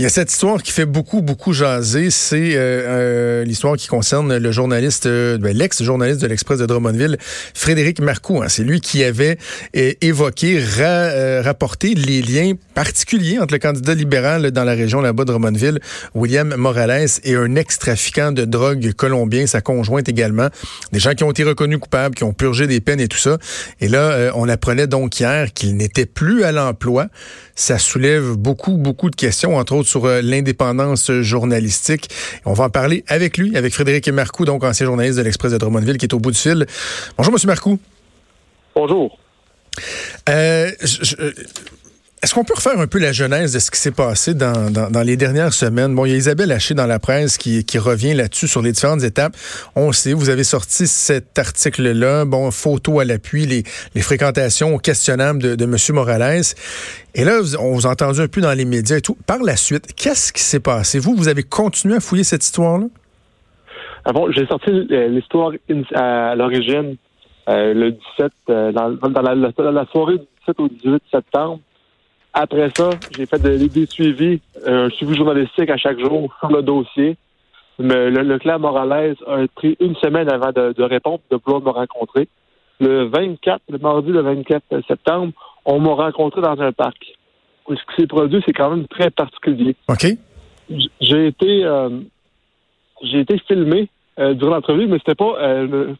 Il y a cette histoire qui fait beaucoup, beaucoup jaser. C'est euh, euh, l'histoire qui concerne le journaliste, euh, ben, l'ex-journaliste de l'Express de Drummondville, Frédéric Marcoux. Hein. C'est lui qui avait évoqué, rapporté les liens particuliers entre le candidat libéral dans la région là-bas de Drummondville, William Morales, et un ex-trafiquant de drogue colombien, sa conjointe également. Des gens qui ont été reconnus coupables, qui ont purgé des peines et tout ça. Et là, on apprenait donc hier qu'il n'était plus à l'emploi. Ça soulève beaucoup, beaucoup de questions, entre autres sur euh, l'indépendance journalistique. On va en parler avec lui, avec Frédéric Marcoux, donc ancien journaliste de l'Express de Drummondville, qui est au bout du fil. Bonjour, Monsieur Marcoux. Bonjour. Euh, est-ce qu'on peut refaire un peu la genèse de ce qui s'est passé dans, dans, les dernières semaines? Bon, il y a Isabelle Haché dans la presse qui, qui revient là-dessus sur les différentes étapes. On sait, vous avez sorti cet article-là, bon, photo à l'appui, les, les fréquentations questionnables de, de M. Morales. Et là, on vous a entendu un peu dans les médias et tout. Par la suite, qu'est-ce qui s'est passé? Vous, vous avez continué à fouiller cette histoire-là? Ah bon, j'ai sorti euh, l'histoire à l'origine euh, le 17, euh, dans, dans la, la soirée du 17 au 18 septembre. Après ça, j'ai fait des suivis, euh, un suivi journalistique à chaque jour sur le dossier. Mais le, clan Morales a pris une semaine avant de, répondre, de pouvoir me rencontrer. Le 24, le mardi le 24 septembre, on m'a rencontré dans un parc. Ce qui s'est produit, c'est quand même très particulier. OK. J'ai été euh, j'ai été filmé euh, durant l'entrevue, mais c'était pas une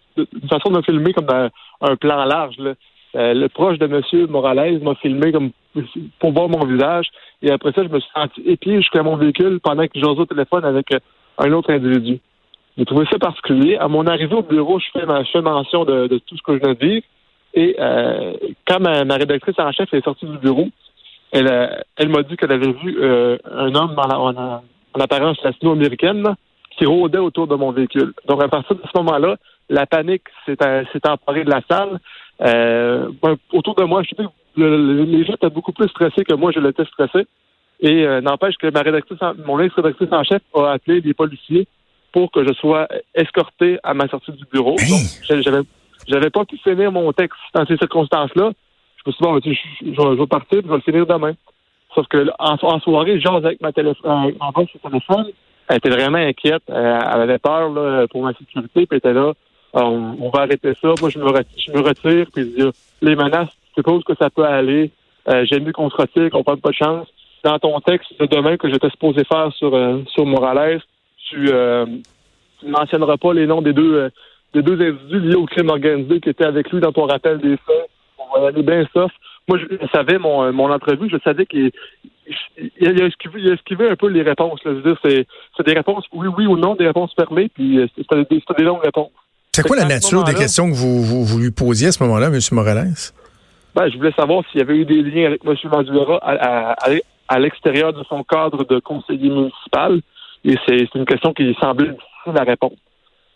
façon de me filmer comme un plan large. Là. Euh, le proche de M. Morales m'a filmé comme pour voir mon visage. Et après ça, je me suis senti épié jusqu'à mon véhicule pendant que j'osais au téléphone avec euh, un autre individu. J'ai trouvé ça particulier. À mon arrivée au bureau, je fais, ma, mention de, tout ce que je viens de dire. Et euh, quand ma, rédactrice en chef est sortie du bureau, elle, elle m'a dit qu'elle avait vu un homme en, apparence latino-américaine qui rôdait autour de mon véhicule. Donc à partir de ce moment-là, la panique s'est emparée de la salle. Euh, ben, autour de moi, je sais les gens étaient beaucoup plus stressés que moi, je l'étais stressé. Et euh, n'empêche que ma rédactrice, mon ex-rédactrice en chef a appelé des policiers pour que je sois escorté à ma sortie du bureau. Donc, j'avais, j'avais pas pu finir mon texte dans ces circonstances-là. Je me suis dit, bon, je, vais partir, je vais le finir demain. Sauf que en, soirée, j'ose avec ma téléphone, en téléphone. Elle était vraiment inquiète. Elle, avait peur là, pour ma sécurité, puis elle était là. On, va arrêter ça. Moi, je me, retire, je me retire puis les menaces, je suppose que ça peut aller. Euh, J'aime mieux qu'on se retire, qu'on prenne pas de chance. Dans ton texte de demain que j'étais supposé faire sur, euh, sur Morales, tu, euh, tu mentionneras pas les noms des deux, euh, des deux individus liés au crime organisé qui étaient avec lui dans ton rappel des faits. On va aller bien sauf. Moi, je, savais mon, mon entrevue, je savais qu'il il, a esquivé, il a esquivé un peu les réponses. Là. Je veux dire, c'est des réponses oui, oui ou non, des réponses fermées, puis c'était des, des longues réponses. C'est quoi la nature des questions que vous, vous, lui posiez à ce moment-là, M. Morales? Ben, je voulais savoir s'il y avait eu des liens avec M. Madura à, à, l'extérieur de son cadre de conseiller municipal. Et c'est une question qui semblait difficile à répondre.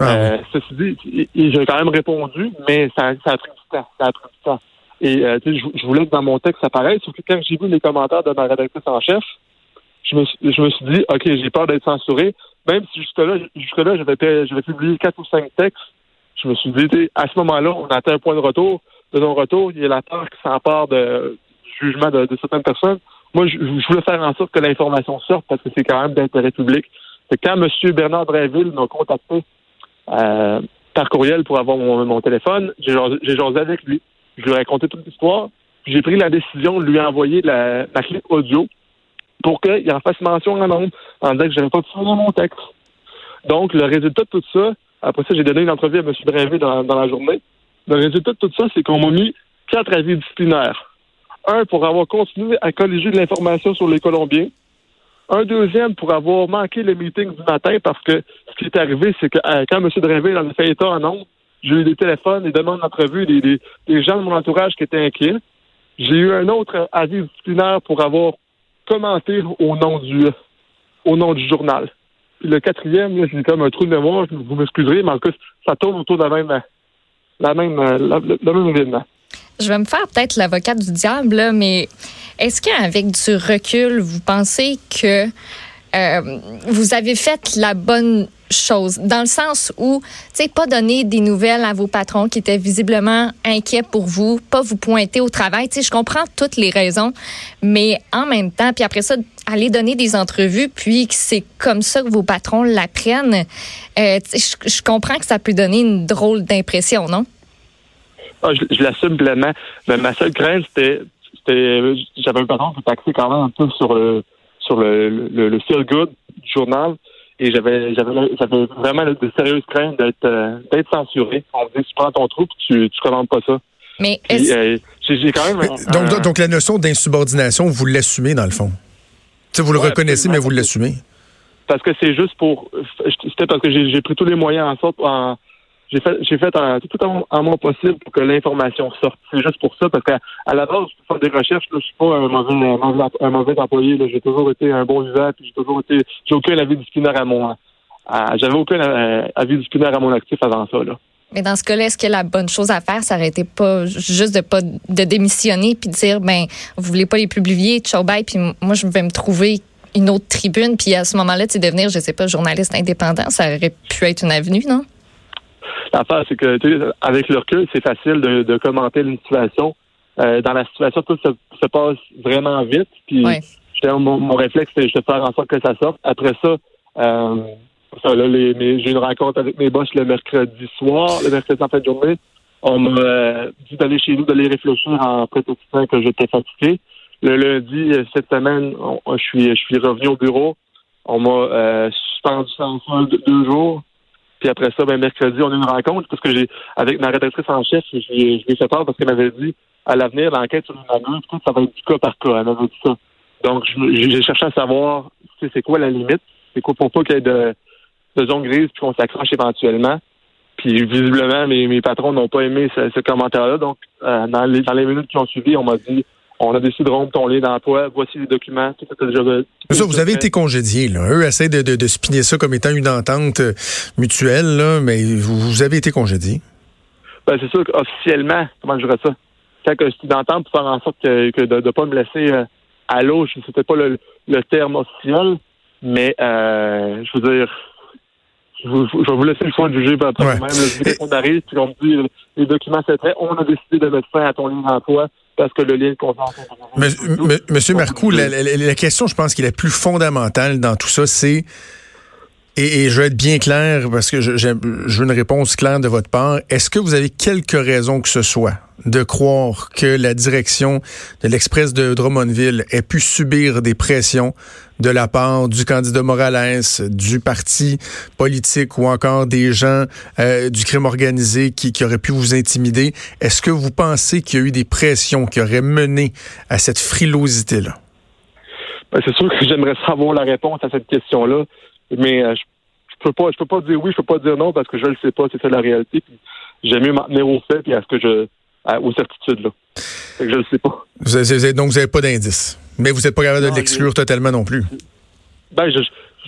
Ah euh, ceci dit, j'ai quand même répondu, mais ça, ça, a pris du temps. Ça a pris du temps. Et euh, je, voulais que dans mon texte ça paraisse, sauf que quand j'ai vu les commentaires de ma rédactrice en chef, je me, je me suis dit, OK, j'ai peur d'être censuré. Même si jusque-là, jusque-là, j'avais, j'avais publié quatre ou cinq textes je me suis dit, à ce moment-là, on atteint un point de retour. De non-retour, il y a la peur qui s'empare du jugement de, certaines personnes. Moi, je, voulais faire en sorte que l'information sorte parce que c'est quand même d'intérêt public. C'est quand M. Bernard Dreville m'a contacté euh, par courriel pour avoir mon, téléphone, j'ai jasé avec lui. Je lui ai raconté toute l'histoire. J'ai pris la décision de lui envoyer la, la clip audio pour qu'il en fasse mention en nombre en disant que je n'avais pas dans mon texte. Donc, le résultat de tout ça, après ça, j'ai donné une entrevue à M. Brinville dans, la journée. Le résultat de tout ça, c'est qu'on m'a mis quatre avis disciplinaires. Un pour avoir continué à colliger de l'information sur les Colombiens. Un deuxième pour avoir manqué le meeting du matin parce que ce qui est arrivé, c'est que euh, quand M. Drinville en a fait état en j'ai eu des téléphones, des demandes d'entrevue, des, gens de mon entourage qui étaient inquiets. J'ai eu un autre avis disciplinaire pour avoir commenté au nom du au nom du journal le quatrième, c'est comme un trou de mémoire, vous m'excuserez, mais en tout cas, ça tourne autour de la même, même, la, même événement. Je vais me faire peut-être l'avocat du diable, mais est-ce qu'avec du recul, vous pensez que euh, vous avez fait la bonne dans le sens où, tu sais, pas donner des nouvelles à vos patrons qui étaient visiblement inquiets pour vous, pas vous pointer au travail. Tu sais, je comprends toutes les raisons, mais en même temps, puis après ça, aller donner des entrevues, puis que c'est comme ça que vos patrons l'apprennent, euh, je, comprends que ça peut donner une drôle d'impression, non? Ah, je, l'assume pleinement. Mais ma seule crainte, c'était, j'avais un patron qui était axé quand même un peu sur le sur le, le feel good du journal et j'avais j'avais j'avais vraiment de sérieuses craintes d'être euh, d'être censuré. On me dit tu prends ton trou tu tu commandes pas ça. Mais euh, j'ai quand même donc, donc la notion d'insubordination vous l'assumez dans le fond? Tu vous le reconnaissez mais vous l'assumez? Parce que c'est juste pour c'était parce que j'ai pris tous les moyens en sorte en j'ai fait j'ai fait tout en, mon possible pour que l'information sorte. C'est juste pour ça, parce qu'à à la base, je fais des recherches, là, je suis pas un mauvais, un mauvais employé. J'ai toujours été un bon usager, puis j'ai toujours été j'ai aucun avis disciplinaire à mon j'avais aucun euh, avis disciplinaire à mon actif avant ça. Là. Mais dans ce cas-là, est-ce que la bonne chose à faire, ça aurait été pas juste de pas de démissionner puis de dire ben vous voulez pas les publier, ciao bye, puis moi je vais me trouver une autre tribune, puis à ce moment-là, tu devenir, je sais pas, journaliste indépendant, ça aurait pu être une avenue, non? L'affaire, c'est que avec le recul, c'est facile de, commenter une situation. Euh, dans la situation, tout se, passe vraiment vite. Puis mon, réflexe, c'est de faire en sorte que ça sorte. Après ça, euh, j'ai une rencontre avec mes boss le mercredi soir, le mercredi en fin de journée. On m'a euh, dit d'aller chez nous, d'aller réfléchir en prétextant que j'étais fatigué. Le lundi, cette semaine, je suis je suis revenu au bureau. On m'a suspendu sans deux jours. Puis après ça, ben, mercredi, on a une rencontre parce que j'ai, avec ma rédactrice en chef, je lui ai fait peur parce qu'elle m'avait dit, à l'avenir, l'enquête sur une tout ça va être du cas par cas. Elle m'avait dit ça. Donc, j'ai cherché à savoir, c'est quoi la limite? C'est quoi pour pas qu'il y ait de, de zone grise puis qu'on s'accroche éventuellement. Puis visiblement, mes, mes patrons n'ont pas aimé ce, commentaire-là. Donc, euh, dans, les, dans les minutes qui ont suivi, on m'a dit on a décidé de rompre ton lien d'emploi, voici les documents, tout ça, déjà, ça, vous avez été congédié, là. Eux essaient de, de, de spinner ça comme étant une entente euh, mutuelle, là, mais vous, avez été congédié. Ben, c'est sûr qu'officiellement, comment je dirais ça? C'est que c'est une entente pour faire en sorte que, de ne pas me laisser euh, à l'eau, c'était pas le, le, terme officiel, mais euh, je veux dire, je, vais vous laisser le soin de juger par ouais. même. On arrive, puis on me dit les documents c'est très, on a décidé de mettre fin à ton lien d'emploi parce que le de confiance. Monsieur Marcoux, la, la, question, je pense, qui est la plus fondamentale dans tout ça, c'est et, je veux être bien clair parce que je, je, veux une réponse claire de votre part. Est-ce que vous avez quelques raisons que ce soit de croire que la direction de l'Express de Drummondville ait pu subir des pressions de la part du candidat Morales, du parti politique ou encore des gens euh, du crime organisé qui, qui auraient pu vous intimider? Est-ce que vous pensez qu'il y a eu des pressions qui auraient mené à cette frilosité-là? Ben, c'est sûr que j'aimerais savoir la réponse à cette question-là. Mais euh, je, peux pas, je peux pas dire oui, je peux pas dire non parce que je le sais pas, c'est ça la réalité. j'aime mieux m'en tenir au fait puis à ce que je, aux certitudes là. je le sais pas. donc vous n'avez pas d'indice, mais vous n'êtes pas capable de l'exclure totalement non plus. Ben je,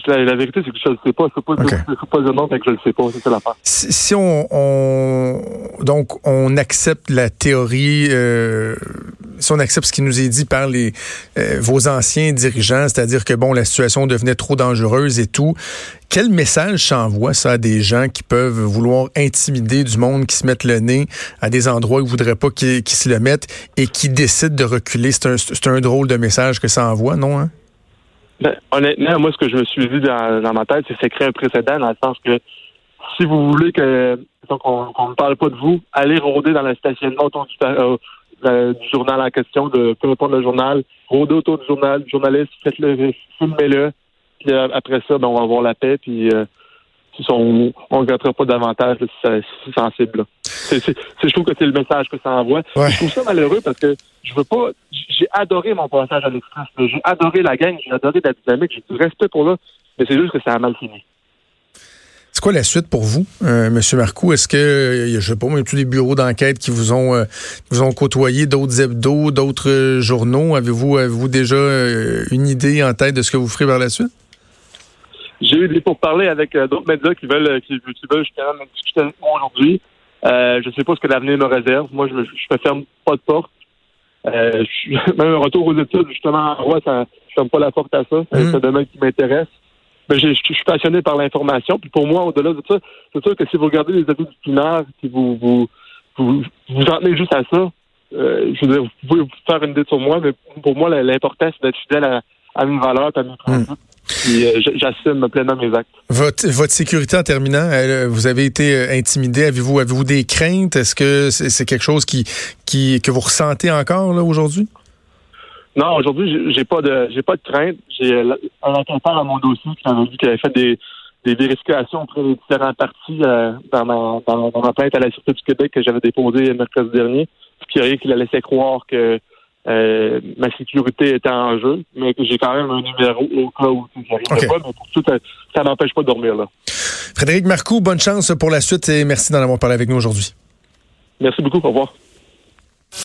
la, vérité, c'est que je ne le sais pas. Je ne peux pas, dire non, mais que je ne le sais pas. C'est la part. Si, si on, on, donc, on accepte la théorie, euh, si on accepte ce qui nous est dit par les, euh, vos anciens dirigeants, c'est-à-dire que, bon, la situation devenait trop dangereuse et tout, quel message s'envoie ça à des gens qui peuvent vouloir intimider du monde, qui se mettent le nez à des endroits où ils ne voudraient pas qu'ils se le mettent et qui décident de reculer? C'est un, un drôle de message que ça envoie, non? Hein? Ben, honnêtement, moi, ce que je me suis dit dans, ma tête, c'est que c'est créer un précédent dans le sens que si vous voulez que qu'on ne parle pas de vous, allez rôder dans le stationnement autour du, euh, du journal en question, de peu importe le journal, rôder autour du journal, journaliste, faites-le, filmez-le, puis euh, après ça, ben, on va avoir la paix, puis euh, on ne regrettera pas davantage si c'est sensible. Je trouve que c'est le message que ça envoie. Je trouve ça malheureux parce que je veux pas. J'ai adoré mon passage à l'Express. J'ai adoré la gang, j'ai adoré la dynamique, j'ai du respect pour là, mais c'est juste que ça a mal fini. C'est quoi la suite pour vous, euh, Monsieur Marcoux? Est-ce que, je sais pas, même tous les bureaux d'enquête qui vous ont, euh, vous ont côtoyé, d'autres hebdos, d'autres euh, journaux, avez-vous, avez-vous déjà une idée en tête de ce que vous ferez par la suite? J'ai eu des pourparlers avec d'autres médias qui veulent, qui, veulent justement discuter avec moi aujourd'hui. je ne sais pas ce que l'avenir me réserve. Moi, je ne ferme pas de porte. même un retour aux études, justement, en ça, je ferme pas la porte à ça. C'est un domaine qui m'intéresse. ben, je, suis passionné par l'information. Puis pour moi, au-delà de ça, c'est sûr que si vous regardez les avis disciplinaires, si vous vous, vous, vous en tenez juste à ça, euh, je veux dire, vous pouvez faire une idée sur moi, mais pour moi, l'important, c'est d'être fidèle à, à mes valeurs, à mes hmm. Euh, j'assume pleinement mes actes. Votre, votre sécurité en terminant, vous avez été euh, intimidé. Avez-vous avez-vous des craintes? Est-ce que c'est quelque chose qui, qui que vous ressentez encore là aujourd'hui? Non, aujourd'hui, j'ai pas de j'ai pas de crainte. J'ai euh, un enquêteur à mon dossier qui m'avait dit qu'il avait fait des, des vérifications auprès des différents partis dans, ma, dans, ma plainte à la Sûreté du Québec que j'avais déposée mercredi dernier, ce qui a qui la laissait croire que euh, ma sécurité était en jeu, mais que j'ai quand même un numéro au cas où j'arriverais pas, mais pour tout, ça n'empêche pas de dormir là. Frédéric Marcoux, bonne chance pour la suite et merci d'en avoir parlé avec nous aujourd'hui. Merci beaucoup, au revoir.